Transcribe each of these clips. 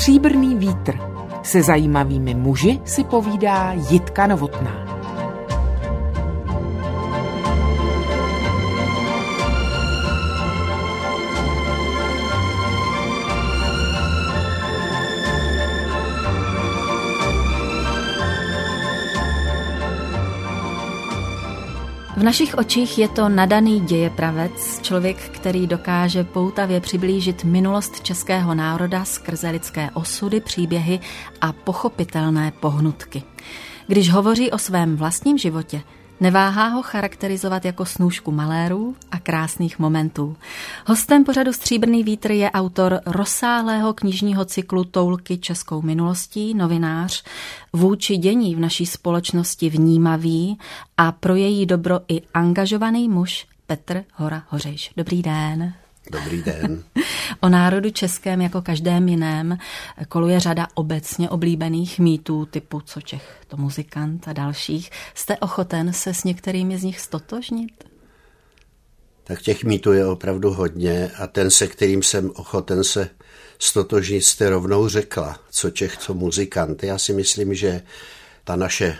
Stříbrný vítr. Se zajímavými muži si povídá Jitka Novotná. V našich očích je to nadaný dějepravec, člověk, který dokáže poutavě přiblížit minulost českého národa skrze lidské osudy, příběhy a pochopitelné pohnutky. Když hovoří o svém vlastním životě, Neváhá ho charakterizovat jako snůžku malérů a krásných momentů. Hostem pořadu Stříbrný vítr je autor rozsáhlého knižního cyklu Toulky českou minulostí, novinář, vůči dění v naší společnosti vnímavý a pro její dobro i angažovaný muž Petr Hora Hořejš. Dobrý den. Dobrý den. o národu českém jako každém jiném koluje řada obecně oblíbených mýtů typu co Čech, to muzikant a dalších. Jste ochoten se s některými z nich stotožnit? Tak těch mýtů je opravdu hodně a ten, se kterým jsem ochoten se stotožnit, jste rovnou řekla, co Čech, co muzikant. Já si myslím, že ta naše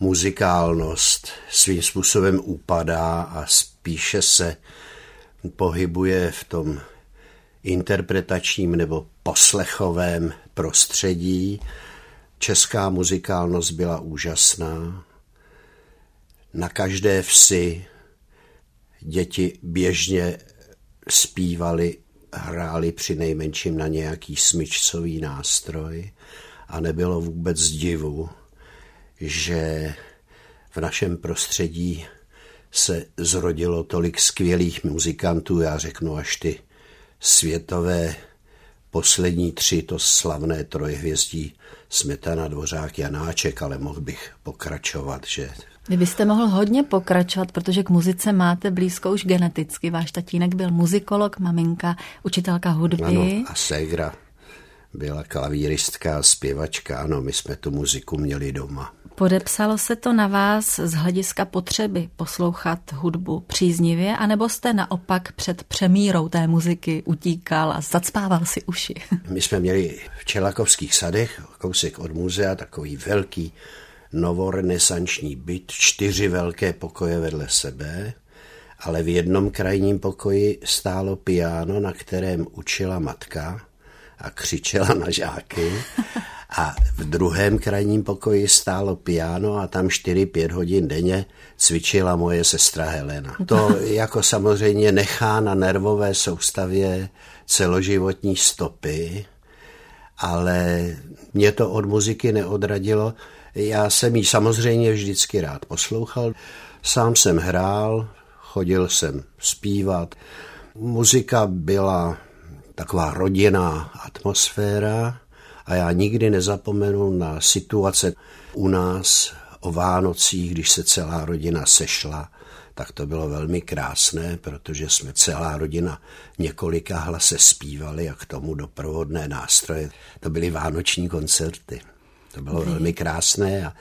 muzikálnost svým způsobem upadá a spíše se pohybuje v tom interpretačním nebo poslechovém prostředí. Česká muzikálnost byla úžasná. Na každé vsi děti běžně zpívali, hráli při nejmenším na nějaký smyčcový nástroj a nebylo vůbec divu, že v našem prostředí se zrodilo tolik skvělých muzikantů, já řeknu až ty světové poslední tři, to slavné trojhvězdí Smetana, Dvořák, Janáček, ale mohl bych pokračovat, že... Vy byste mohl hodně pokračovat, protože k muzice máte blízko už geneticky. Váš tatínek byl muzikolog, maminka, učitelka hudby. Ano, a ségra byla klavíristka zpěvačka. Ano, my jsme tu muziku měli doma. Podepsalo se to na vás z hlediska potřeby poslouchat hudbu příznivě, anebo jste naopak před přemírou té muziky utíkal a zacpával si uši? My jsme měli v Čelakovských sadech, kousek od muzea, takový velký novorenesanční byt, čtyři velké pokoje vedle sebe, ale v jednom krajním pokoji stálo piano, na kterém učila matka a křičela na žáky. A v druhém krajním pokoji stálo piano a tam 4-5 hodin denně cvičila moje sestra Helena. To jako samozřejmě nechá na nervové soustavě celoživotní stopy, ale mě to od muziky neodradilo. Já jsem ji samozřejmě vždycky rád poslouchal. Sám jsem hrál, chodil jsem zpívat. Muzika byla taková rodinná atmosféra a já nikdy nezapomenu na situace u nás o Vánocích, když se celá rodina sešla, tak to bylo velmi krásné, protože jsme celá rodina několika hlase zpívali a k tomu doprovodné nástroje. To byly vánoční koncerty. To bylo velmi krásné a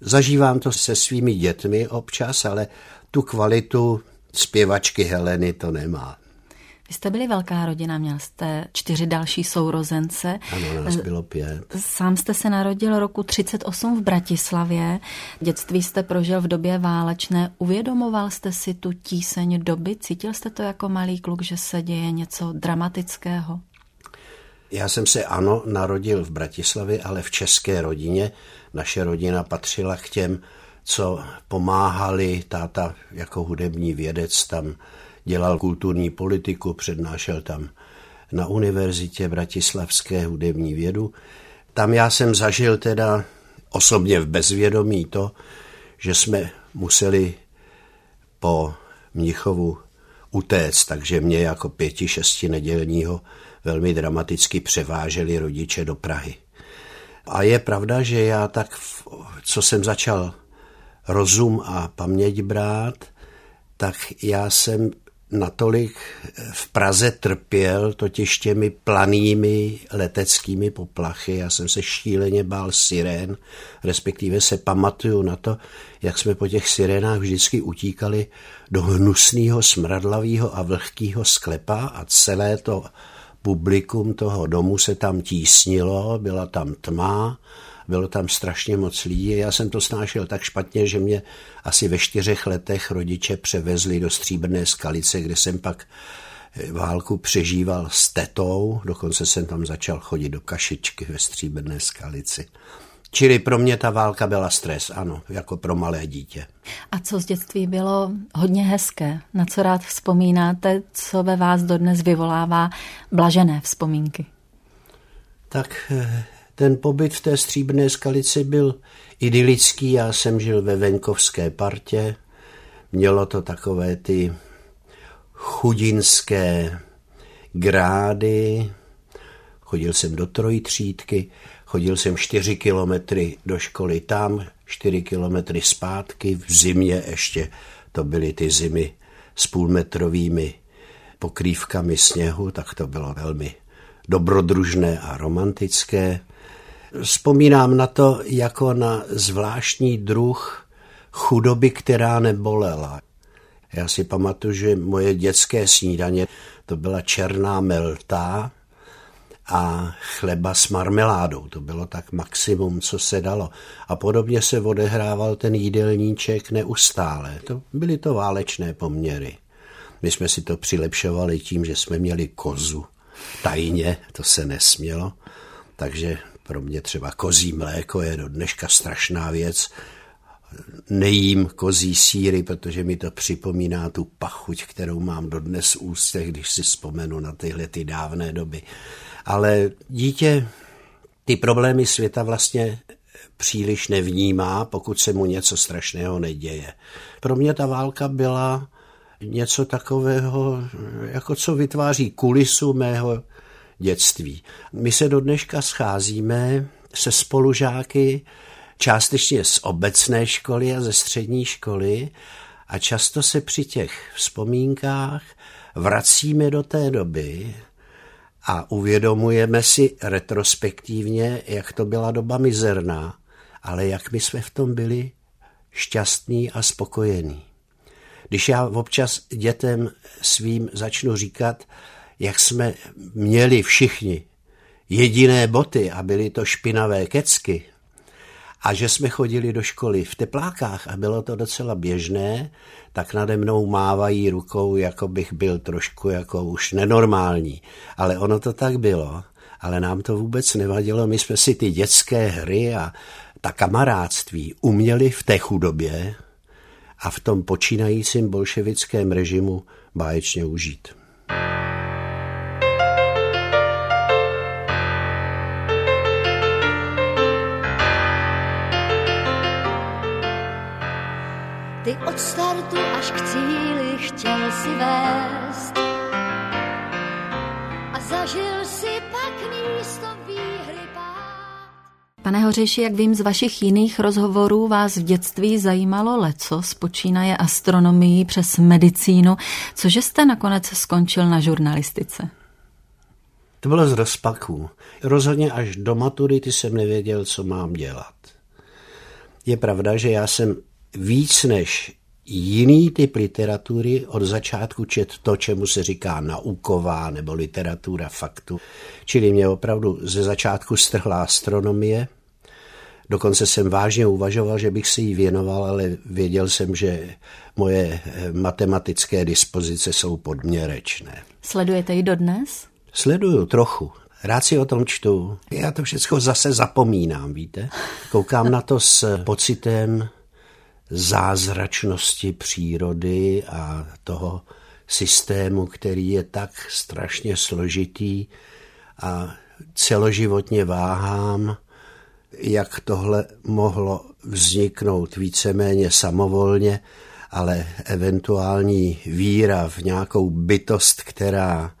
zažívám to se svými dětmi občas, ale tu kvalitu zpěvačky Heleny to nemá. Vy jste byli velká rodina, měl jste čtyři další sourozence. Ano, nás bylo pět. Sám jste se narodil roku 38 v Bratislavě. Dětství jste prožil v době válečné. Uvědomoval jste si tu tíseň doby? Cítil jste to jako malý kluk, že se děje něco dramatického? Já jsem se ano narodil v Bratislavě, ale v české rodině. Naše rodina patřila k těm, co pomáhali táta jako hudební vědec tam dělal kulturní politiku, přednášel tam na univerzitě Bratislavské hudební vědu. Tam já jsem zažil teda osobně v bezvědomí to, že jsme museli po Mnichovu utéct, takže mě jako pěti, šesti nedělního velmi dramaticky převáželi rodiče do Prahy. A je pravda, že já tak, co jsem začal rozum a paměť brát, tak já jsem natolik v Praze trpěl totiž těmi planými leteckými poplachy. Já jsem se šíleně bál sirén, respektive se pamatuju na to, jak jsme po těch sirénách vždycky utíkali do hnusného, smradlavého a vlhkého sklepa a celé to publikum toho domu se tam tísnilo, byla tam tma, bylo tam strašně moc lidí. Já jsem to snášel tak špatně, že mě asi ve čtyřech letech rodiče převezli do Stříbrné skalice, kde jsem pak eh, válku přežíval s tetou, dokonce jsem tam začal chodit do kašičky ve Stříbrné skalici. Čili pro mě ta válka byla stres, ano, jako pro malé dítě. A co z dětství bylo hodně hezké? Na co rád vzpomínáte, co ve vás dodnes vyvolává blažené vzpomínky? Tak eh, ten pobyt v té stříbrné skalici byl idylický, já jsem žil ve venkovské partě, mělo to takové ty chudinské grády, chodil jsem do trojtřídky, chodil jsem čtyři kilometry do školy tam, čtyři kilometry zpátky, v zimě ještě, to byly ty zimy s půlmetrovými pokrývkami sněhu, tak to bylo velmi dobrodružné a romantické. Vzpomínám na to jako na zvláštní druh chudoby, která nebolela. Já si pamatuju, že moje dětské snídaně to byla černá melta a chleba s marmeládou. To bylo tak maximum, co se dalo. A podobně se odehrával ten jídelníček neustále. To byly to válečné poměry. My jsme si to přilepšovali tím, že jsme měli kozu tajně, to se nesmělo. Takže pro mě třeba kozí mléko je do dneška strašná věc. Nejím kozí síry, protože mi to připomíná tu pachuť, kterou mám dodnes v ústech, když si vzpomenu na tyhle ty dávné doby. Ale dítě ty problémy světa vlastně příliš nevnímá, pokud se mu něco strašného neděje. Pro mě ta válka byla něco takového, jako co vytváří kulisu mého dětství. My se do dneška scházíme se spolužáky částečně z obecné školy a ze střední školy a často se při těch vzpomínkách vracíme do té doby a uvědomujeme si retrospektivně, jak to byla doba mizerná, ale jak my jsme v tom byli šťastní a spokojení. Když já občas dětem svým začnu říkat, jak jsme měli všichni jediné boty a byly to špinavé kecky, a že jsme chodili do školy v teplákách a bylo to docela běžné, tak nade mnou mávají rukou, jako bych byl trošku jako už nenormální. Ale ono to tak bylo, ale nám to vůbec nevadilo. My jsme si ty dětské hry a ta kamarádství uměli v té chudobě a v tom počínajícím bolševickém režimu báječně užít. Ty od startu až k cíli chtěl si vést a zažil si pak místo výhry pát. Pane Hořeši, jak vím z vašich jiných rozhovorů, vás v dětství zajímalo leco, spočínaje astronomii přes medicínu, cože jste nakonec skončil na žurnalistice? To bylo z rozpaků. Rozhodně až do maturity jsem nevěděl, co mám dělat. Je pravda, že já jsem víc než jiný typ literatury od začátku čet to, čemu se říká nauková nebo literatura faktu. Čili mě opravdu ze začátku strhla astronomie. Dokonce jsem vážně uvažoval, že bych se jí věnoval, ale věděl jsem, že moje eh, matematické dispozice jsou podměrečné. Sledujete ji dodnes? Sleduju trochu. Rád si o tom čtu. Já to všechno zase zapomínám, víte? Koukám na to s pocitem zázračnosti přírody a toho systému, který je tak strašně složitý a celoživotně váhám, jak tohle mohlo vzniknout víceméně samovolně, ale eventuální víra v nějakou bytost, která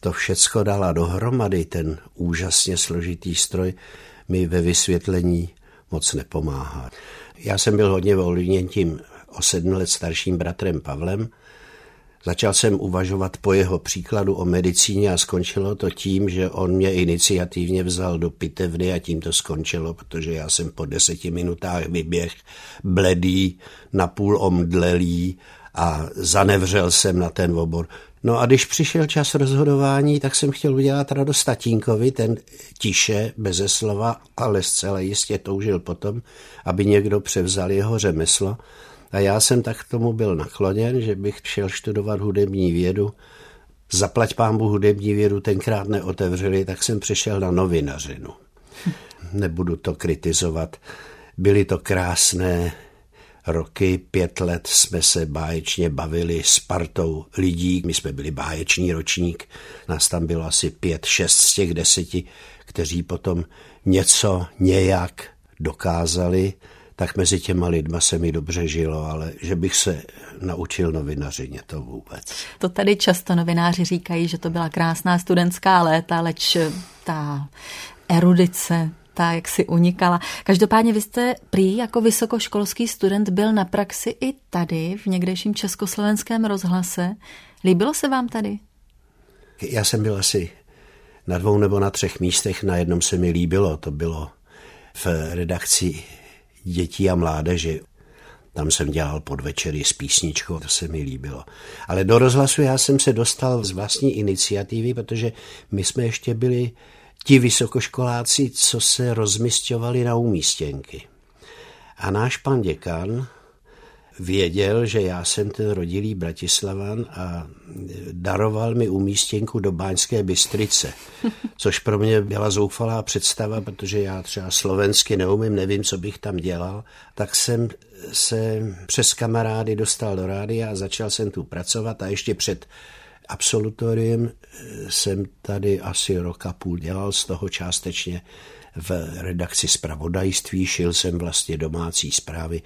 to všecko dala dohromady, ten úžasně složitý stroj, mi ve vysvětlení moc nepomáhá. Já jsem byl hodně ovlivněn tím o sedm let starším bratrem Pavlem. Začal jsem uvažovat po jeho příkladu o medicíně a skončilo to tím, že on mě iniciativně vzal do pitevny a tím to skončilo, protože já jsem po deseti minutách vyběh bledý, napůl omdlelý a zanevřel jsem na ten obor. No a když přišel čas rozhodování, tak jsem chtěl udělat radost tatínkovi, ten tiše, beze slova, ale zcela jistě toužil potom, aby někdo převzal jeho řemeslo. A já jsem tak k tomu byl nakloněn, že bych šel studovat hudební vědu. Zaplať pámbu hudební vědu tenkrát neotevřeli, tak jsem přešel na novinařinu. Nebudu to kritizovat. Byly to krásné roky, pět let jsme se báječně bavili s partou lidí, my jsme byli báječný ročník, nás tam bylo asi pět, šest z těch deseti, kteří potom něco nějak dokázali, tak mezi těma lidma se mi dobře žilo, ale že bych se naučil novinařině, to vůbec. To tady často novináři říkají, že to byla krásná studentská léta, leč ta erudice, ta jak si unikala. Každopádně vy jste prý jako vysokoškolský student byl na praxi i tady, v někdejším československém rozhlase. Líbilo se vám tady? Já jsem byl asi na dvou nebo na třech místech, na jednom se mi líbilo, to bylo v redakci dětí a mládeže. Tam jsem dělal podvečery s písničkou, to se mi líbilo. Ale do rozhlasu já jsem se dostal z vlastní iniciativy, protože my jsme ještě byli ti vysokoškoláci, co se rozmistovali na umístěnky. A náš pan děkan věděl, že já jsem ten rodilý Bratislavan a daroval mi umístěnku do Báňské Bystrice, což pro mě byla zoufalá představa, protože já třeba slovensky neumím, nevím, co bych tam dělal, tak jsem se přes kamarády dostal do rádia a začal jsem tu pracovat a ještě před absolutoriem jsem tady asi rok a půl dělal z toho částečně v redakci zpravodajství, šil jsem vlastně domácí zprávy,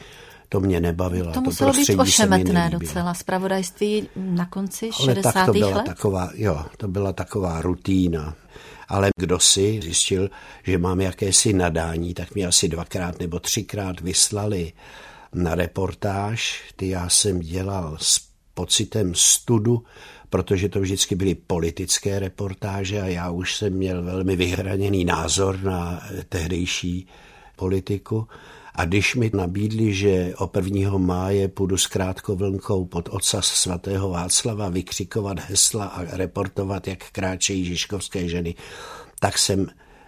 to mě nebavilo. To muselo to být ošemetné docela, zpravodajství na konci Ale 60. tak to byla let? Taková, jo, to byla taková rutína. Ale kdo si zjistil, že mám jakési nadání, tak mi asi dvakrát nebo třikrát vyslali na reportáž. Ty já jsem dělal s pocitem studu, protože to vždycky byly politické reportáže a já už jsem měl velmi vyhraněný názor na tehdejší politiku. A když mi nabídli, že o 1. máje půjdu s krátkovlnkou pod ocas svatého Václava vykřikovat hesla a reportovat, jak kráčejí žižkovské ženy, tak jsem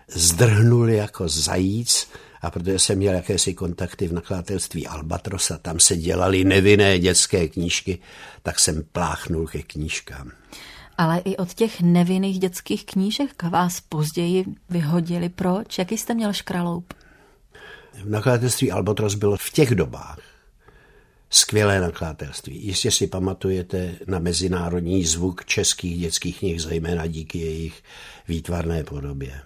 zdrhnul jako zajíc a protože jsem měl jakési kontakty v nakladatelství Albatrosa, tam se dělaly nevinné dětské knížky, tak jsem pláchnul ke knížkám. Ale i od těch nevinných dětských knížek vás později vyhodili. Proč? Jaký jste měl škraloup? V nakladatelství Albatros bylo v těch dobách skvělé nakladatelství. Jistě si pamatujete na mezinárodní zvuk českých dětských knih, zejména díky jejich výtvarné podobě.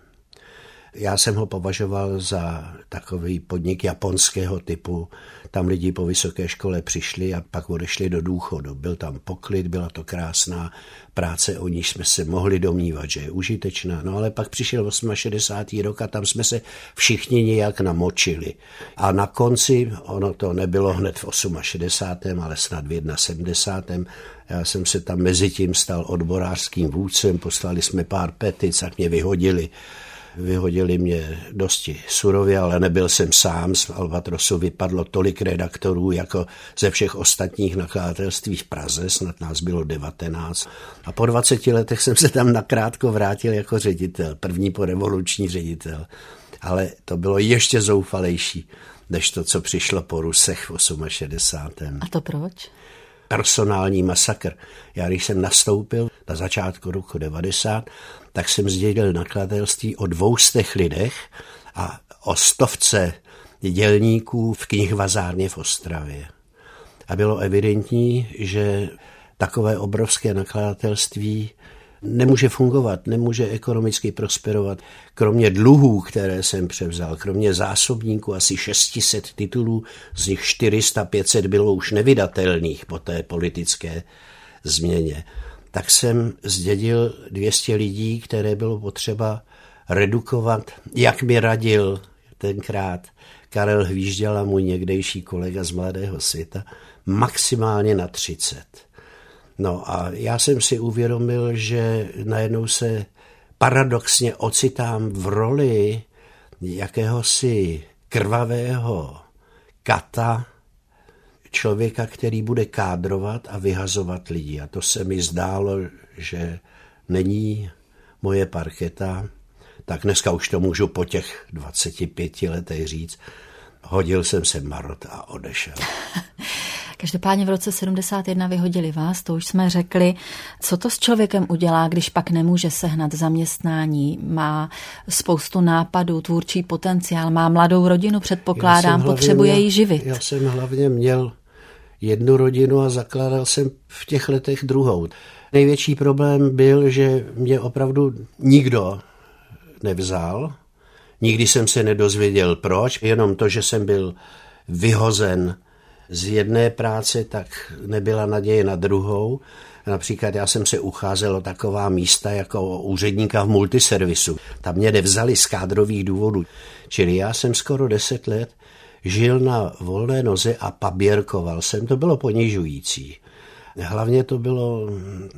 Já jsem ho považoval za takový podnik japonského typu. Tam lidi po vysoké škole přišli a pak odešli do důchodu. Byl tam poklid, byla to krásná práce, o níž jsme se mohli domnívat, že je užitečná. No ale pak přišel 68. rok a tam jsme se všichni nějak namočili. A na konci, ono to nebylo hned v 68. ale snad v 71. Já jsem se tam mezi tím stal odborářským vůdcem, poslali jsme pár petic a mě vyhodili Vyhodili mě dosti surově, ale nebyl jsem sám. Z Albatrosu vypadlo tolik redaktorů jako ze všech ostatních nakladatelství v Praze, snad nás bylo 19. A po 20 letech jsem se tam nakrátko vrátil jako ředitel, první revoluční ředitel. Ale to bylo ještě zoufalejší, než to, co přišlo po Rusech v 68. A to proč? Personální masakr. Já když jsem nastoupil na začátku roku 90, tak jsem sdělil nakladatelství o dvoustech lidech a o stovce dělníků v knihvazárně v Ostravě. A bylo evidentní, že takové obrovské nakladatelství nemůže fungovat, nemůže ekonomicky prosperovat. Kromě dluhů, které jsem převzal, kromě zásobníků asi 600 titulů, z nich 400-500 bylo už nevydatelných po té politické změně, tak jsem zdědil 200 lidí, které bylo potřeba redukovat, jak mi radil tenkrát Karel Hvížděla, můj někdejší kolega z Mladého světa, maximálně na 30. No a já jsem si uvědomil, že najednou se paradoxně ocitám v roli jakéhosi krvavého kata, člověka, který bude kádrovat a vyhazovat lidi. A to se mi zdálo, že není moje parketa, tak dneska už to můžu po těch 25 letech říct. Hodil jsem se marot a odešel. Každopádně v roce 71 vyhodili vás, to už jsme řekli. Co to s člověkem udělá, když pak nemůže sehnat zaměstnání, má spoustu nápadů, tvůrčí potenciál, má mladou rodinu, předpokládám, potřebuje ji živit. Já jsem hlavně měl jednu rodinu a zakládal jsem v těch letech druhou. Největší problém byl, že mě opravdu nikdo nevzal. Nikdy jsem se nedozvěděl proč, jenom to, že jsem byl vyhozen z jedné práce, tak nebyla naděje na druhou. Například já jsem se ucházel o taková místa jako úředníka v multiservisu. Tam mě nevzali z kádrových důvodů. Čili já jsem skoro deset let žil na volné noze a paběrkoval jsem. To bylo ponižující. Hlavně to bylo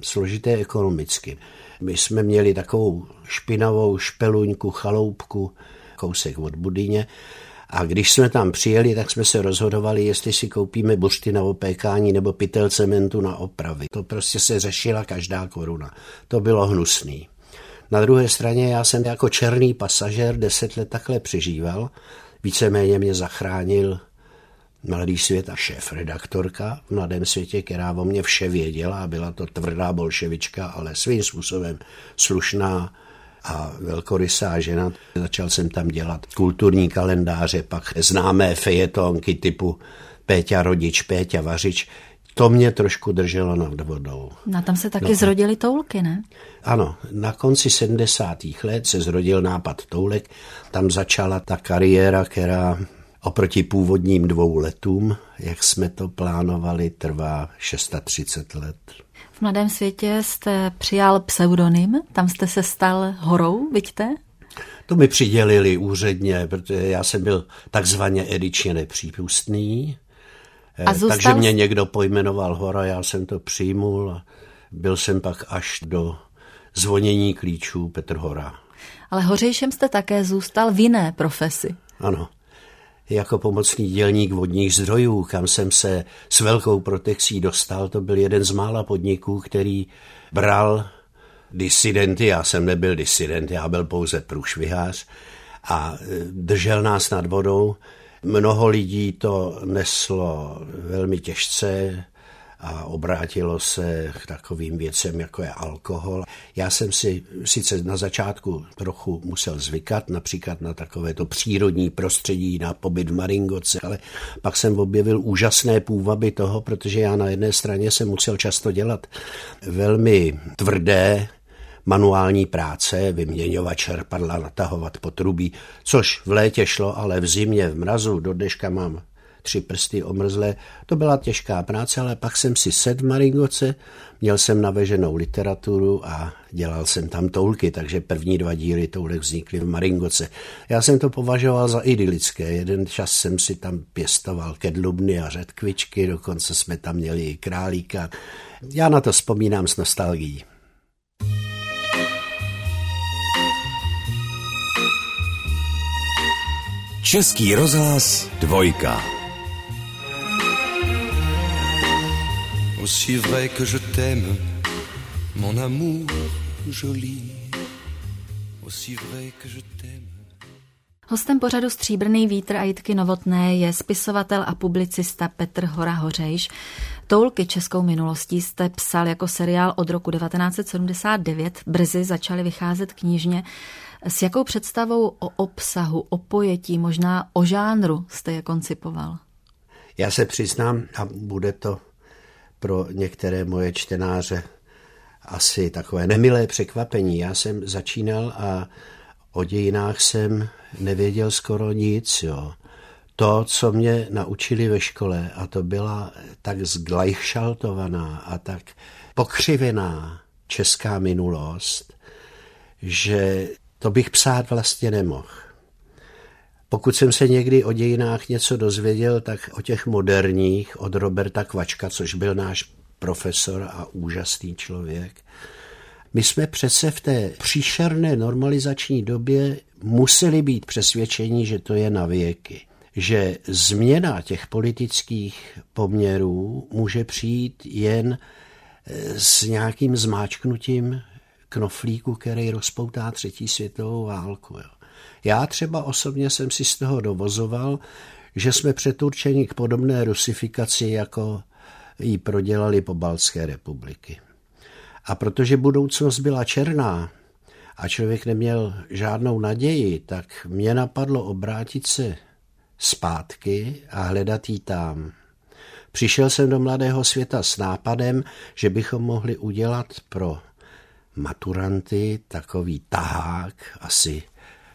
složité ekonomicky. My jsme měli takovou špinavou špeluňku, chaloupku, kousek od Budyně a když jsme tam přijeli, tak jsme se rozhodovali, jestli si koupíme buřty na opékání nebo pytel cementu na opravy. To prostě se řešila každá koruna. To bylo hnusný. Na druhé straně já jsem jako černý pasažér deset let takhle přežíval. Víceméně mě zachránil Mladý svět a šéf redaktorka v Mladém světě, která o mě vše věděla. Byla to tvrdá bolševička, ale svým způsobem slušná a velkorysá žena. Začal jsem tam dělat kulturní kalendáře, pak známé fejetonky typu Péťa rodič, Péťa vařič. To mě trošku drželo nad vodou. Na tam se taky no. zrodily toulky, ne? Ano, na konci 70. let se zrodil nápad toulek. Tam začala ta kariéra, která oproti původním dvou letům, jak jsme to plánovali, trvá 630 let. V Mladém světě jste přijal pseudonym, tam jste se stal horou, vidíte? To mi přidělili úředně, protože já jsem byl takzvaně edičně nepřípustný. A eh, zůstal... Takže mě někdo pojmenoval Hora, já jsem to přijmul a byl jsem pak až do zvonění klíčů Petr Hora. Ale hořejšem jste také zůstal v jiné profesi. Ano jako pomocný dělník vodních zdrojů, kam jsem se s velkou protekcí dostal. To byl jeden z mála podniků, který bral disidenty. Já jsem nebyl disident, já byl pouze průšvihář a e, držel nás nad vodou. Mnoho lidí to neslo velmi těžce, a obrátilo se k takovým věcem, jako je alkohol. Já jsem si sice na začátku trochu musel zvykat, například na takovéto přírodní prostředí, na pobyt v Maringoce, ale pak jsem objevil úžasné půvaby toho, protože já na jedné straně jsem musel často dělat velmi tvrdé manuální práce, vyměňovat čerpadla, natahovat potrubí, což v létě šlo, ale v zimě, v mrazu, do dneška mám tři prsty omrzlé. To byla těžká práce, ale pak jsem si sed v Maringoce, měl jsem naveženou literaturu a dělal jsem tam toulky, takže první dva díly toulek vznikly v Maringoce. Já jsem to považoval za idylické. Jeden čas jsem si tam pěstoval kedlubny a řetkvičky, dokonce jsme tam měli i králíka. Já na to vzpomínám s nostalgií. Český rozhlas dvojka. Aussi vrai que je t'aime, mon amour joli. Aussi vrai que je t'aime. Hostem pořadu Stříbrný vítr a Jitky Novotné je spisovatel a publicista Petr Hora Hořejš. Toulky českou minulostí jste psal jako seriál od roku 1979. Brzy začaly vycházet knižně. S jakou představou o obsahu, o pojetí, možná o žánru jste je koncipoval? Já se přiznám, a bude to pro některé moje čtenáře asi takové nemilé překvapení. Já jsem začínal a o dějinách jsem nevěděl skoro nic. Jo. To, co mě naučili ve škole, a to byla tak zglajšaltovaná a tak pokřivená česká minulost, že to bych psát vlastně nemohl. Pokud jsem se někdy o dějinách něco dozvěděl, tak o těch moderních, od Roberta Kvačka, což byl náš profesor a úžasný člověk. My jsme přece v té příšerné normalizační době museli být přesvědčeni, že to je na věky. že změna těch politických poměrů může přijít jen eh, s nějakým zmáčknutím knoflíku, který rozpoutá třetí světovou válku. Jo. Já třeba osobně jsem si z toho dovozoval, že jsme předurčeni k podobné rusifikaci, jako ji prodělali po Balské republiky. A protože budoucnost byla černá a člověk neměl žádnou naději, tak mě napadlo obrátit se zpátky a hledat jí tam. Přišel jsem do mladého světa s nápadem, že bychom mohli udělat pro maturanty takový tahák, asi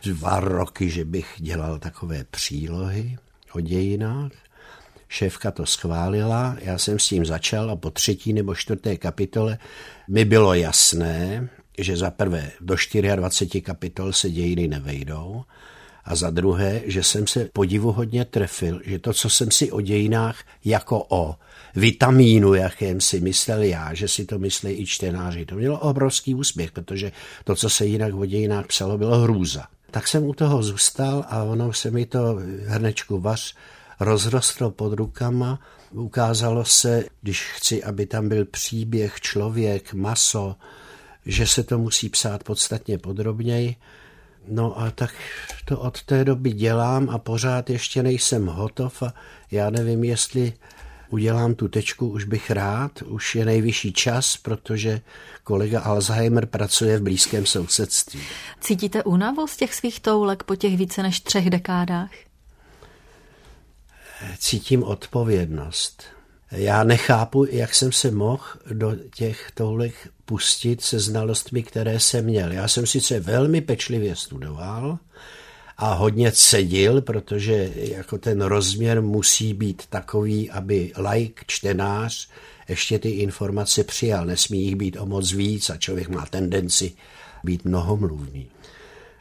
dva roky, že bych dělal takové přílohy o dějinách. Šéfka to schválila, já jsem s tím začal a po třetí nebo čtvrté kapitole mi bylo jasné, že za prvé do 24 kapitol se dějiny nevejdou a za druhé, že jsem se podivuhodně trefil, že to, co jsem si o dějinách jako o vitamínu, jakém si myslel já, že si to myslí i čtenáři, to mělo obrovský úspěch, protože to, co se jinak o dějinách psalo, bylo hrůza. Tak jsem u toho zůstal a ono se mi to hrnečku vař rozrostlo pod rukama. Ukázalo se, když chci, aby tam byl příběh, člověk, maso, že se to musí psát podstatně podrobněji. No a tak to od té doby dělám a pořád ještě nejsem hotov a já nevím, jestli udělám tu tečku, už bych rád, už je nejvyšší čas, protože kolega Alzheimer pracuje v blízkém sousedství. Cítíte únavu z těch svých toulek po těch více než třech dekádách? Cítím odpovědnost. Já nechápu, jak jsem se mohl do těch toulek pustit se znalostmi, které jsem měl. Já jsem sice velmi pečlivě studoval a hodně cedil, protože jako ten rozměr musí být takový, aby like, čtenář, ještě ty informace přijal. Nesmí jich být o moc víc a člověk má tendenci být mnohomluvný.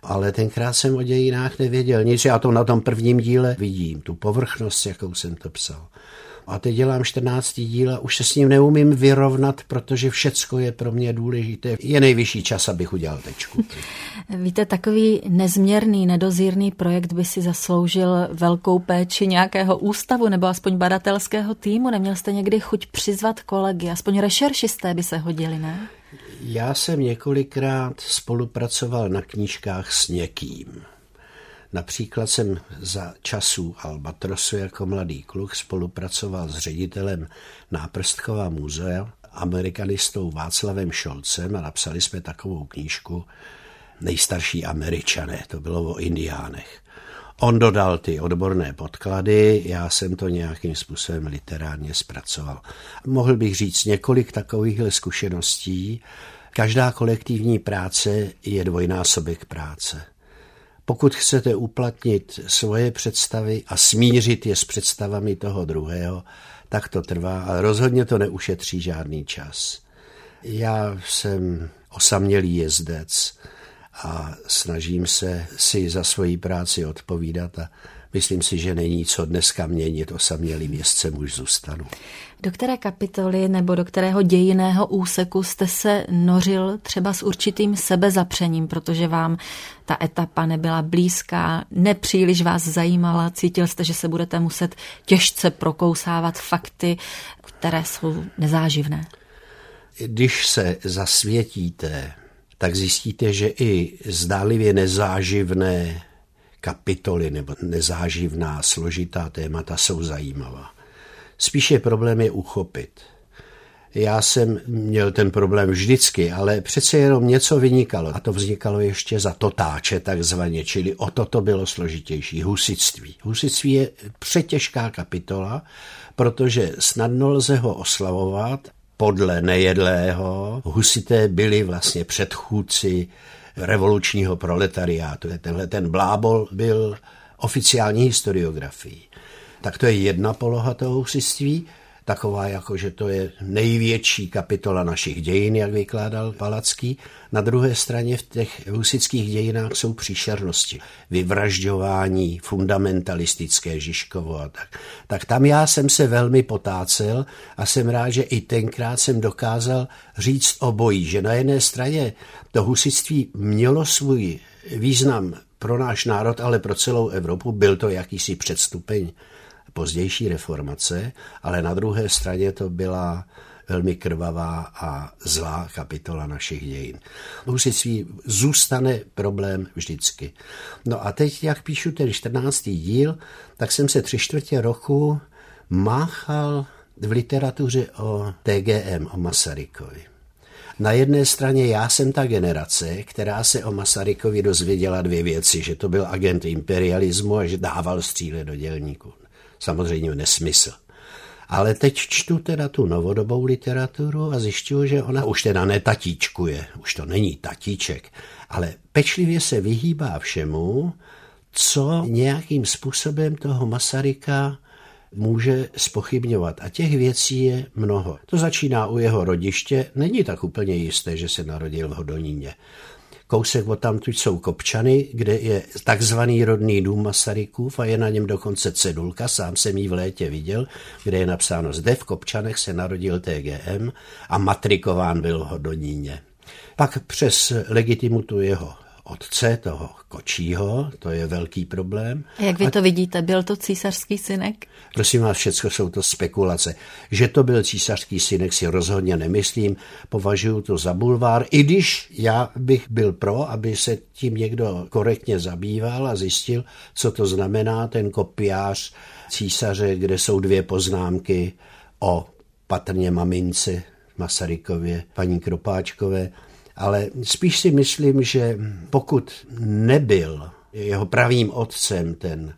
Ale tenkrát jsem o dějinách nevěděl nic. Já to na tom prvním díle vidím, tu povrchnost, jakou jsem to psal. A teď dělám 14. díl a už se s ním neumím vyrovnat, protože všecko je pro mě důležité. Je nejvyšší čas, abych udělal tečku. Víte, takový nezměrný, nedozírný projekt by si zasloužil velkou péči nějakého ústavu nebo aspoň badatelského týmu. Neměl jste někdy chuť přizvat kolegy, aspoň rešeršisté by se hodili, ne? Já jsem několikrát spolupracoval na knížkách s někým. Například jsem za časů Albatrosu jako mladý kluk spolupracoval s ředitelem Náprstkova muzea, amerikanistou Václavem Šolcem a napsali jsme takovou knížku Nejstarší američané, to bylo o indiánech. On dodal ty odborné podklady, já jsem to nějakým způsobem literárně zpracoval. Mohl bych říct několik takovýchhle zkušeností. Každá kolektivní práce je dvojnásobek práce. Pokud chcete uplatnit svoje představy a smířit je s představami toho druhého, tak to trvá, ale rozhodně to neušetří žádný čas. Já jsem osamělý jezdec a snažím se si za svoji práci odpovídat a myslím si, že není co dneska měnit, osamělým jezdcem už zůstanu. Do které kapitoly nebo do kterého dějiného úseku jste se nořil třeba s určitým sebezapřením, protože vám ta etapa nebyla blízká, nepříliš vás zajímala, cítil jste, že se budete muset těžce prokousávat fakty, které jsou nezáživné? Když se zasvětíte, tak zjistíte, že i zdálivě nezáživné kapitoly nebo nezáživná složitá témata jsou zajímavá. Spíše problém je uchopit. Já jsem měl ten problém vždycky, ale přece jenom něco vynikalo. A to vznikalo ještě za totáče takzvaně, čili o to to bylo složitější. Husitství. Husitství je přetěžká kapitola, protože snadno lze ho oslavovat podle nejedlého. Husité byli vlastně předchůdci revolučního proletariátu. Tenhle ten blábol byl oficiální historiografií. Tak to je jedna poloha toho husitství, taková jako, že to je největší kapitola našich dějin, jak vykládal Palacký. Na druhé straně v těch husických dějinách jsou příšernosti, vyvražďování, fundamentalistické Žižkovo a tak. Tak tam já jsem se velmi potácel a jsem rád, že i tenkrát jsem dokázal říct obojí, že na jedné straně to husitství mělo svůj význam pro náš národ, ale pro celou Evropu byl to jakýsi předstupeň pozdější reformace, ale na druhé straně to byla velmi krvavá a zlá kapitola našich dějin. Husitství zůstane problém vždycky. No a teď, jak píšu ten 14. díl, tak jsem se tři čtvrtě roku máchal v literatuře o TGM, o Masarykovi. Na jedné straně já jsem ta generace, která se o Masarykovi dozvěděla dvě věci, že to byl agent imperialismu a že dával stříle do dělníků. Samozřejmě nesmysl. Ale teď čtu teda tu novodobou literaturu a zjišťuju, že ona už teda netatíčkuje, už to není tatíček, ale pečlivě se vyhýbá všemu, co nějakým způsobem toho Masaryka může spochybňovat. A těch věcí je mnoho. To začíná u jeho rodiště. Není tak úplně jisté, že se narodil v Hodoníně. Kousek od tam jsou Kopčany, kde je takzvaný rodný dům Masarykův a je na něm dokonce cedulka, sám jsem ji v létě viděl, kde je napsáno zde v Kopčanech se narodil TGM a matrikován byl v Hodoníně. Pak přes legitimitu jeho otce, toho kočího, to je velký problém. A jak vy to vidíte, byl to císařský synek? Prosím vás, všechno jsou to spekulace. Že to byl císařský synek si rozhodně nemyslím, považuji to za bulvár, i když já bych byl pro, aby se tím někdo korektně zabýval a zjistil, co to znamená ten kopiář císaře, kde jsou dvě poznámky o patrně mamince Masarykově, paní Kropáčkové, ale spíš si myslím, že pokud nebyl jeho pravým otcem ten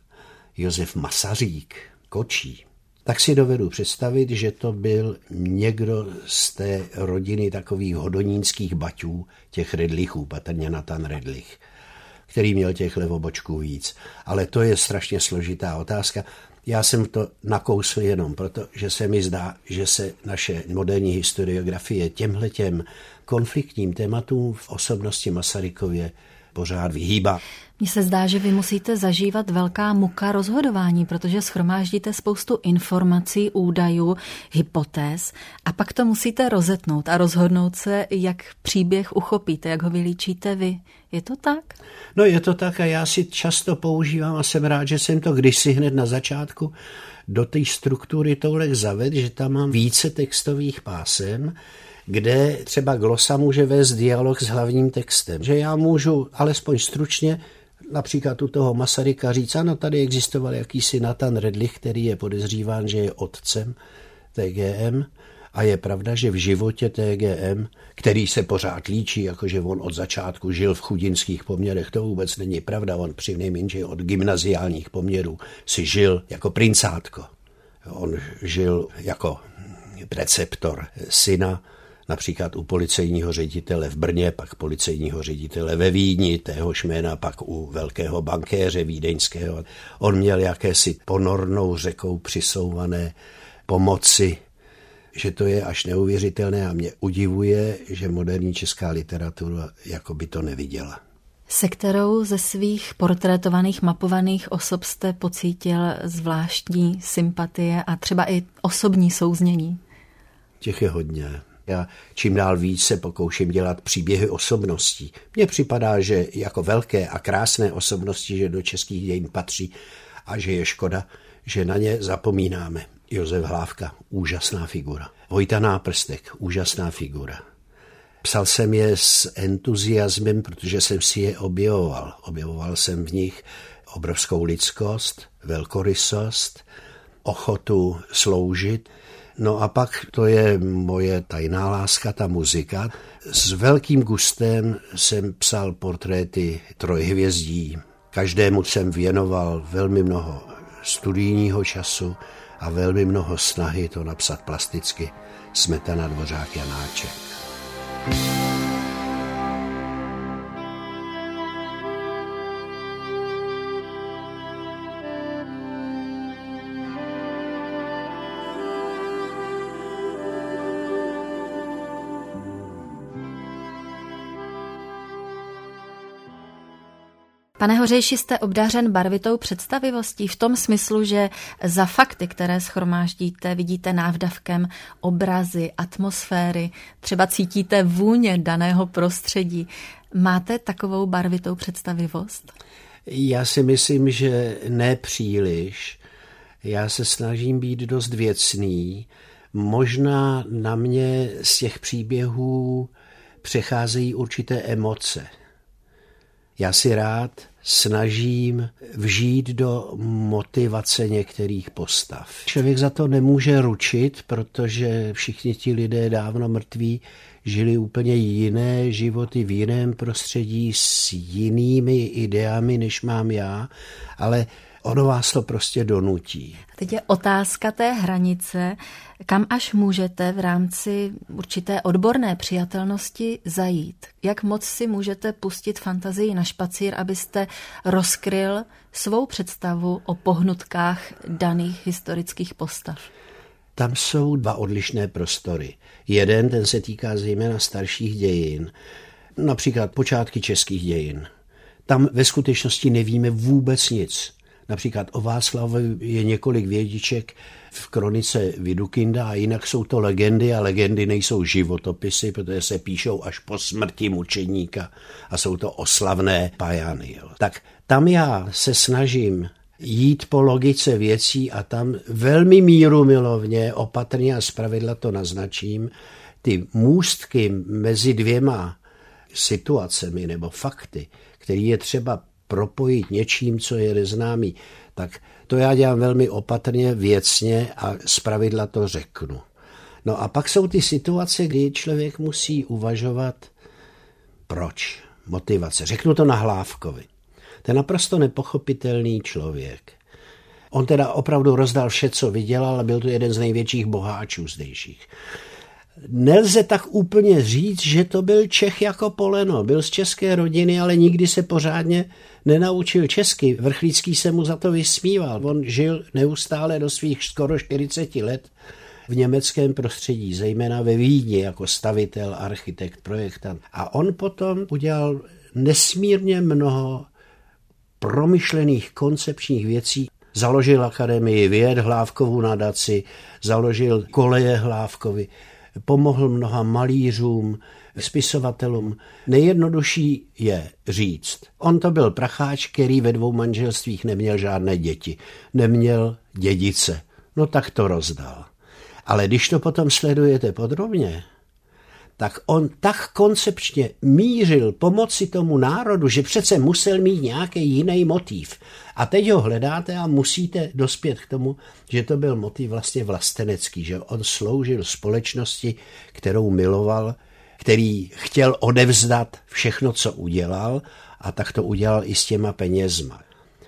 Josef Masařík, Kočí, tak si dovedu představit, že to byl někdo z té rodiny takových hodonínských baťů, těch redlichů, patrně Natan Redlich, který měl těch levobočků víc. Ale to je strašně složitá otázka. Já jsem to nakousl jenom proto, že se mi zdá, že se naše moderní historiografie těmhletěm konfliktním tématům v osobnosti Masarykově pořád vyhýbá. Mně se zdá, že vy musíte zažívat velká muka rozhodování, protože schromáždíte spoustu informací, údajů, hypotéz a pak to musíte rozetnout a rozhodnout se, jak příběh uchopíte, jak ho vylíčíte vy. Je to tak? No je to tak a já si často používám a jsem rád, že jsem to kdysi hned na začátku do té struktury tohle zavedl, že tam mám více textových pásem, kde třeba glosa může vést dialog s hlavním textem. Že já můžu alespoň stručně například u toho Masaryka říct, ano, tady existoval jakýsi Nathan Redlich, který je podezříván, že je otcem TGM a je pravda, že v životě TGM, který se pořád líčí, jakože on od začátku žil v chudinských poměrech, to vůbec není pravda, on při nejmenší od gymnaziálních poměrů si žil jako princátko. On žil jako preceptor syna například u policejního ředitele v Brně, pak policejního ředitele ve Vídni, téhož jména pak u velkého bankéře vídeňského. On měl jakési ponornou řekou přisouvané pomoci že to je až neuvěřitelné a mě udivuje, že moderní česká literatura jako by to neviděla. Se kterou ze svých portrétovaných, mapovaných osob jste pocítil zvláštní sympatie a třeba i osobní souznění? Těch je hodně. Já čím dál víc se pokouším dělat příběhy osobností. Mně připadá, že jako velké a krásné osobnosti, že do českých dějin patří a že je škoda, že na ně zapomínáme. Josef Hlávka, úžasná figura. Vojta Náprstek, úžasná figura. Psal jsem je s entuziasmem, protože jsem si je objevoval. Objevoval jsem v nich obrovskou lidskost, velkorysost, ochotu sloužit, No a pak to je moje tajná láska, ta muzika. S velkým gustem jsem psal portréty trojhvězdí. Každému jsem věnoval velmi mnoho studijního času a velmi mnoho snahy to napsat plasticky. Smetana, Dvořák, Janáček. thank you Pane Hořejši, jste obdařen barvitou představivostí v tom smyslu, že za fakty, které schromáždíte, vidíte návdavkem obrazy, atmosféry, třeba cítíte vůně daného prostředí. Máte takovou barvitou představivost? Já si myslím, že ne příliš. Já se snažím být dost věcný. Možná na mě z těch příběhů přecházejí určité emoce. Já si rád snažím vžít do motivace některých postav. Člověk za to nemůže ručit, protože všichni ti lidé dávno mrtví žili úplně jiné životy v jiném prostředí s jinými ideami, než mám já, ale ono vás to prostě donutí. Teď je otázka té hranice, kam až můžete v rámci určité odborné přijatelnosti zajít. Jak moc si můžete pustit fantazii na špacír, abyste rozkryl svou představu o pohnutkách daných historických postav? Tam jsou dva odlišné prostory. Jeden, ten se týká zejména starších dějin, například počátky českých dějin. Tam ve skutečnosti nevíme vůbec nic. Například o Václavovi je několik vědiček v kronice Vidukinda a jinak jsou to legendy a legendy nejsou životopisy, protože se píšou až po smrti mučeníka a jsou to oslavné pajany. Jo. Tak tam já se snažím jít po logice věcí a tam velmi míru milovně, opatrně a zpravidla to naznačím, ty můstky mezi dvěma situacemi nebo fakty, který je třeba propojit něčím, co je neznámý, tak to já dělám velmi opatrně, věcně a zpravidla to řeknu. No a pak jsou ty situace, kdy člověk musí uvažovat, proč, motivace. Řeknu to na Hlávkovi. To je naprosto nepochopitelný člověk. On teda opravdu rozdal vše, co vydělal a byl to jeden z největších boháčů zdejších. Nelze tak úplně říct, že to byl Čech jako poleno. Byl z české rodiny, ale nikdy se pořádně nenaučil česky. Vrchlícký se mu za to vysmíval. On žil neustále do svých skoro 40 let v německém prostředí, zejména ve Vídni jako stavitel, architekt, projektant. A on potom udělal nesmírně mnoho promyšlených koncepčních věcí. Založil Akademii věd, Hlávkovu nadaci, založil koleje Hlávkovi, pomohl mnoha malířům, spisovatelům. Nejjednodušší je říct. On to byl pracháč, který ve dvou manželstvích neměl žádné děti. Neměl dědice. No tak to rozdal. Ale když to potom sledujete podrobně, tak on tak koncepčně mířil pomoci tomu národu, že přece musel mít nějaký jiný motiv. A teď ho hledáte a musíte dospět k tomu, že to byl motiv vlastně vlastenecký, že on sloužil společnosti, kterou miloval, který chtěl odevzdat všechno, co udělal a tak to udělal i s těma penězma.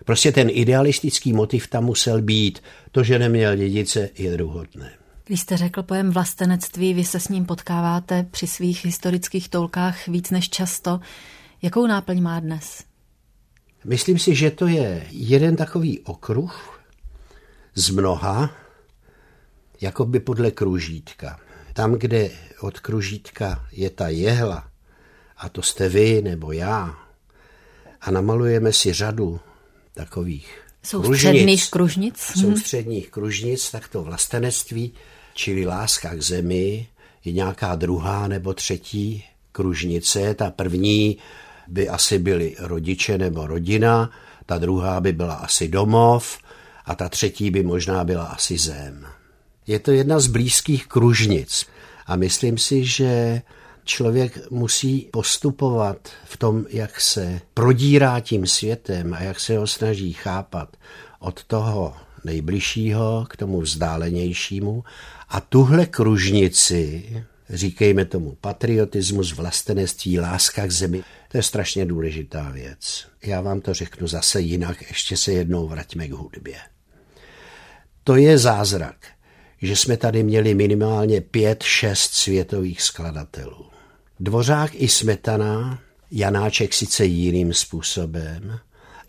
Prostě ten idealistický motiv tam musel být. To, že neměl dědice, je druhotné. Když jste řekl pojem vlastenectví, vy se s ním potkáváte při svých historických toulkách víc než často. Jakou náplň má dnes? Myslím si, že to je jeden takový okruh z mnoha, jako by podle kružítka. Tam, kde od kružítka je ta jehla, a to jste vy nebo já, a namalujeme si řadu takových Soustředných kružnic. Mhm. Soustředních kružnic, tak to vlastenectví čili láska k zemi, je nějaká druhá nebo třetí kružnice. Ta první by asi byly rodiče nebo rodina, ta druhá by byla asi domov a ta třetí by možná byla asi zem. Je to jedna z blízkých kružnic a myslím si, že člověk musí postupovat v tom, jak se prodírá tím světem a jak se ho snaží chápat od toho nejbližšího k tomu vzdálenějšímu a tuhle kružnici, říkejme tomu patriotismus, vlastenectví, láska k zemi, to je strašně důležitá věc. Já vám to řeknu zase jinak, ještě se jednou vraťme k hudbě. To je zázrak, že jsme tady měli minimálně pět, šest světových skladatelů. Dvořák i Smetana, Janáček sice jiným způsobem,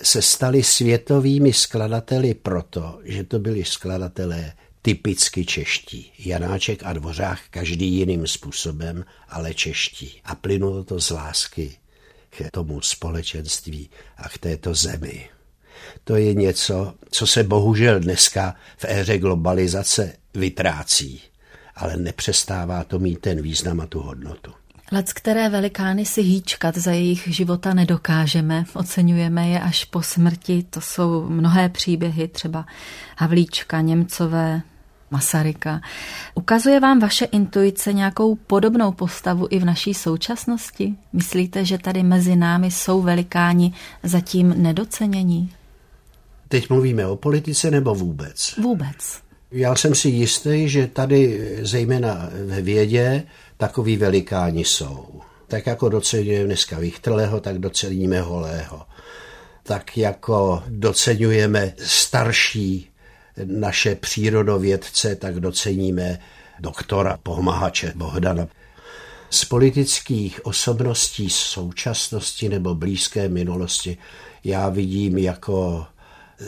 se stali světovými skladateli proto, že to byli skladatelé typicky čeští. Janáček a Dvořák každý jiným způsobem, ale čeští. A plynulo to z lásky k tomu společenství a k této zemi. To je něco, co se bohužel dneska v éře globalizace vytrácí, ale nepřestává to mít ten význam a tu hodnotu. Lec, které velikány si hýčkat za jejich života nedokážeme, oceňujeme je až po smrti. To jsou mnohé příběhy, třeba Havlíčka, Němcové, Masaryka. Ukazuje vám vaše intuice nějakou podobnou postavu i v naší současnosti? Myslíte, že tady mezi námi jsou velikáni zatím nedocenění? Teď mluvíme o politice nebo vůbec? Vůbec. Já jsem si jistý, že tady zejména ve vědě takový velikáni jsou. Tak jako docenujeme dneska Vichtrleho, tak doceníme Holého. Tak jako docenujeme starší naše přírodovědce, tak doceníme doktora Pohmahače Bohdana. Z politických osobností současnosti nebo blízké minulosti já vidím jako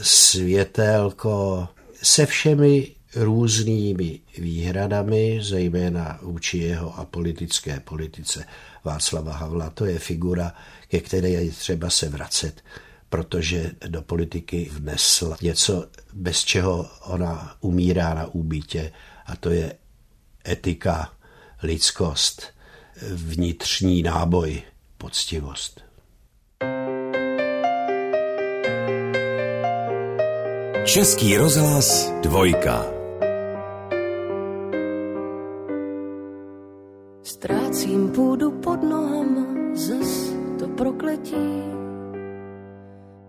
světelko se všemi různými výhradami, zejména vůči jeho a politické politice Václava Havla. To je figura, ke které je třeba se vracet, protože do politiky vnesl něco, bez čeho ona umírá na úbytě, a to je etika, lidskost, vnitřní náboj, poctivost. Český rozhlas dvojka. Ztrácím půdu pod nohama, zas to prokletí.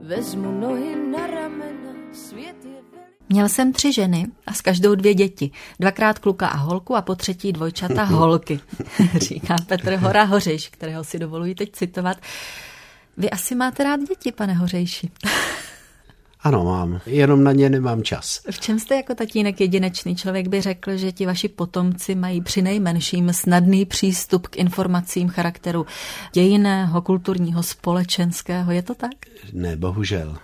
Vezmu nohy na ramena, svět je Měl jsem tři ženy a s každou dvě děti. Dvakrát kluka a holku a po třetí dvojčata holky, říká Petr Hora Hořejš, kterého si dovoluji teď citovat. Vy asi máte rád děti, pane Hořejši. Ano, mám. Jenom na ně nemám čas. V čem jste jako tatínek jedinečný? Člověk by řekl, že ti vaši potomci mají při nejmenším snadný přístup k informacím charakteru dějiného, kulturního, společenského. Je to tak? Ne, bohužel.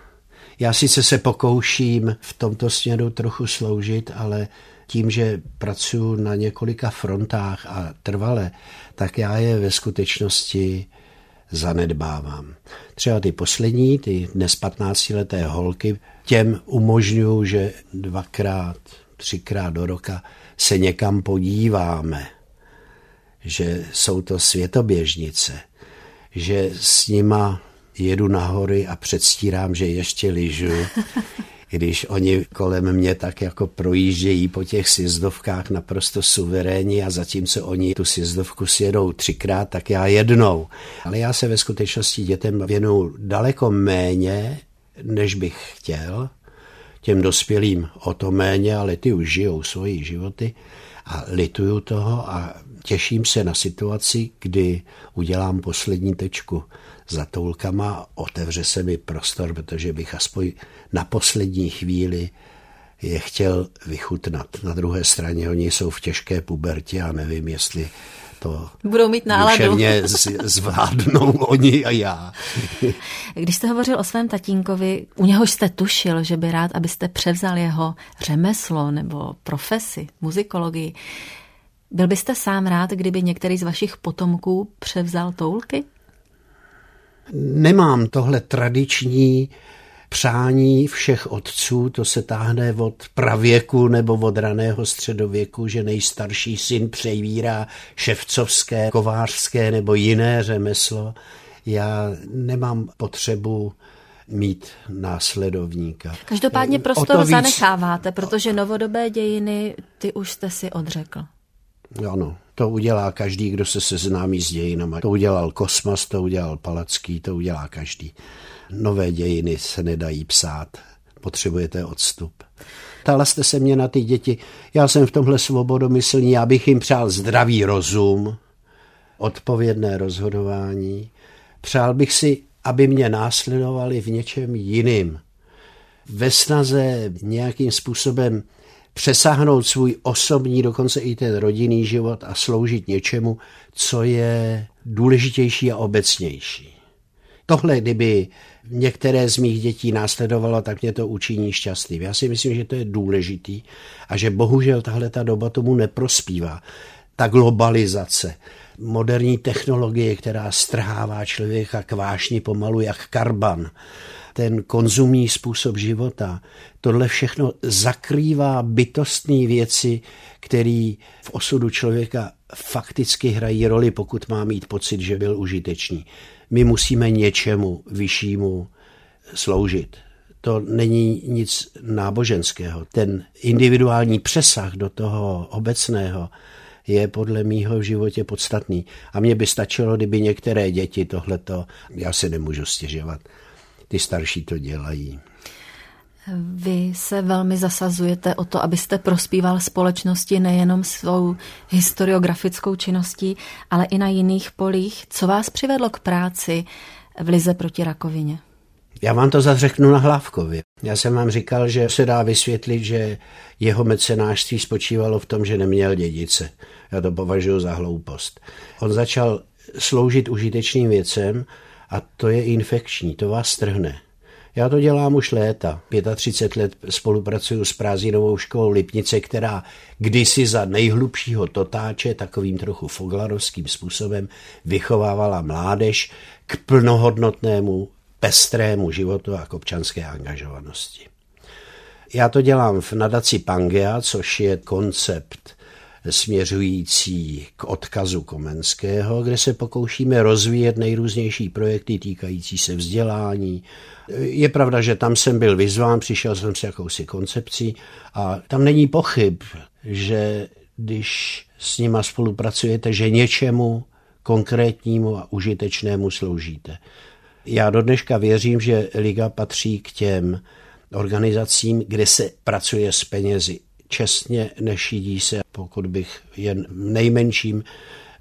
Já sice se pokouším v tomto směru trochu sloužit, ale tím, že pracuji na několika frontách a trvale, tak já je ve skutečnosti zanedbávám. Třeba ty poslední, ty dnes 15-leté holky, těm umožňuju, že dvakrát, třikrát do roka se někam podíváme, že jsou to světoběžnice, že s nima jedu na hory a předstírám, že ještě lyžu, když oni kolem mě tak jako projíždějí po těch sjezdovkách naprosto suverénní a zatímco oni tu sjezdovku sjedou třikrát, tak já jednou. Ale já se ve skutečnosti dětem věnu daleko méně, než bych chtěl. Těm dospělým o to méně, ale ty už žijou svoji životy a lituju toho a těším se na situaci, kdy udělám poslední tečku za toulkama, otevře se mi prostor, protože bych aspoň na poslední chvíli je chtěl vychutnat. Na druhé straně oni jsou v těžké pubertě a nevím, jestli to Budou mít náladu. zvládnou oni a já. Když jste hovořil o svém tatínkovi, u něhož jste tušil, že by rád, abyste převzal jeho řemeslo nebo profesi, muzikologii, byl byste sám rád, kdyby některý z vašich potomků převzal toulky? Nemám tohle tradiční přání všech otců, to se táhne od pravěku nebo od raného středověku, že nejstarší syn převírá ševcovské, kovářské nebo jiné řemeslo. Já nemám potřebu mít následovníka. Každopádně prostor víc... zanecháváte, protože novodobé dějiny, ty už jste si odřekl. Ano, to udělá každý, kdo se seznámí s dějinama. To udělal Kosmas, to udělal Palacký, to udělá každý. Nové dějiny se nedají psát, potřebujete odstup. Ptala jste se mě na ty děti. Já jsem v tomhle svobodomyslný, já bych jim přál zdravý rozum, odpovědné rozhodování. Přál bych si, aby mě následovali v něčem jiným. Ve snaze nějakým způsobem přesáhnout svůj osobní, dokonce i ten rodinný život a sloužit něčemu, co je důležitější a obecnější. Tohle, kdyby některé z mých dětí následovalo, tak mě to učiní šťastným. Já si myslím, že to je důležitý a že bohužel tahle ta doba tomu neprospívá. Ta globalizace, moderní technologie, která strhává člověka k vášni pomalu jak karban ten konzumní způsob života, tohle všechno zakrývá bytostné věci, které v osudu člověka fakticky hrají roli, pokud má mít pocit, že byl užitečný. My musíme něčemu vyššímu sloužit. To není nic náboženského. Ten individuální přesah do toho obecného je podle mýho v životě podstatný. A mně by stačilo, kdyby některé děti tohleto, já si nemůžu stěžovat, ty starší to dělají. Vy se velmi zasazujete o to, abyste prospíval společnosti nejenom svou historiografickou činností, ale i na jiných polích. Co vás přivedlo k práci v Lize proti rakovině? Já vám to zařeknu na Hlávkově. Já jsem vám říkal, že se dá vysvětlit, že jeho mecenářství spočívalo v tom, že neměl dědice. Já to považuji za hloupost. On začal sloužit užitečným věcem a to je infekční, to vás strhne. Já to dělám už léta. 35 let spolupracuju s prázdninovou školou Lipnice, která kdysi za nejhlubšího totáče takovým trochu foglarovským způsobem vychovávala mládež k plnohodnotnému, pestrému životu a k občanské angažovanosti. Já to dělám v nadaci Pangea, což je koncept směřující k odkazu Komenského, kde se pokoušíme rozvíjet nejrůznější projekty týkající se vzdělání. Je pravda, že tam jsem byl vyzván, přišel jsem s jakousi koncepcí a tam není pochyb, že když s nima spolupracujete, že něčemu konkrétnímu a užitečnému sloužíte. Já do dneška věřím, že Liga patří k těm organizacím, kde se pracuje s penězi čestně, nešidí se. Pokud bych jen nejmenším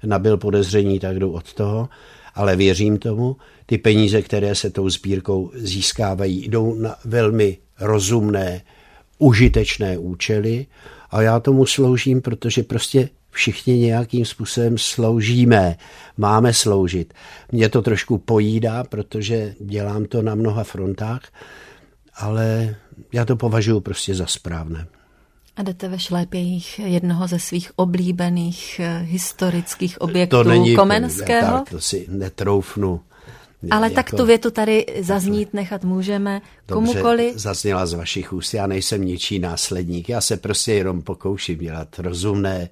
nabil podezření, tak jdu od toho, ale věřím tomu. Ty peníze, které se tou sbírkou získávají, jdou na velmi rozumné, užitečné účely a já tomu sloužím, protože prostě všichni nějakým způsobem sloužíme, máme sloužit. Mě to trošku pojídá, protože dělám to na mnoha frontách, ale já to považuji prostě za správné. A jdete ve šlépějích jednoho ze svých oblíbených eh, historických objektů to není, Komenského? Tak, to si netroufnu. Ale jako, tak tu větu tady zaznít nechat můžeme komukoli. zazněla z vašich úst, já nejsem ničí následník, já se prostě jenom pokouším dělat rozumné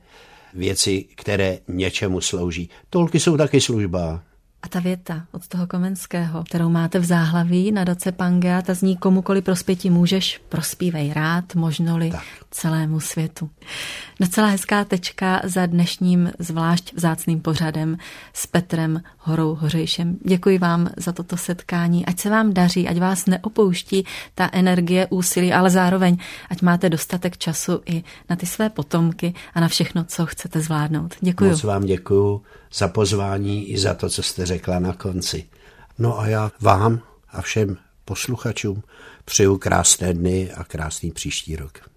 věci, které něčemu slouží. Tolky jsou taky služba. A ta věta od toho Komenského, kterou máte v záhlaví na doce Pangea, ta zní komukoli prospěti můžeš, prospívej rád, možnoli tak. celému světu. Docela hezká tečka za dnešním zvlášť vzácným pořadem s Petrem Horou Hořejšem. Děkuji vám za toto setkání, ať se vám daří, ať vás neopouští ta energie, úsilí, ale zároveň, ať máte dostatek času i na ty své potomky a na všechno, co chcete zvládnout. Děkuji. Moc vám děkuji za pozvání i za to, co jste řekla na konci. No a já vám a všem posluchačům přeju krásné dny a krásný příští rok.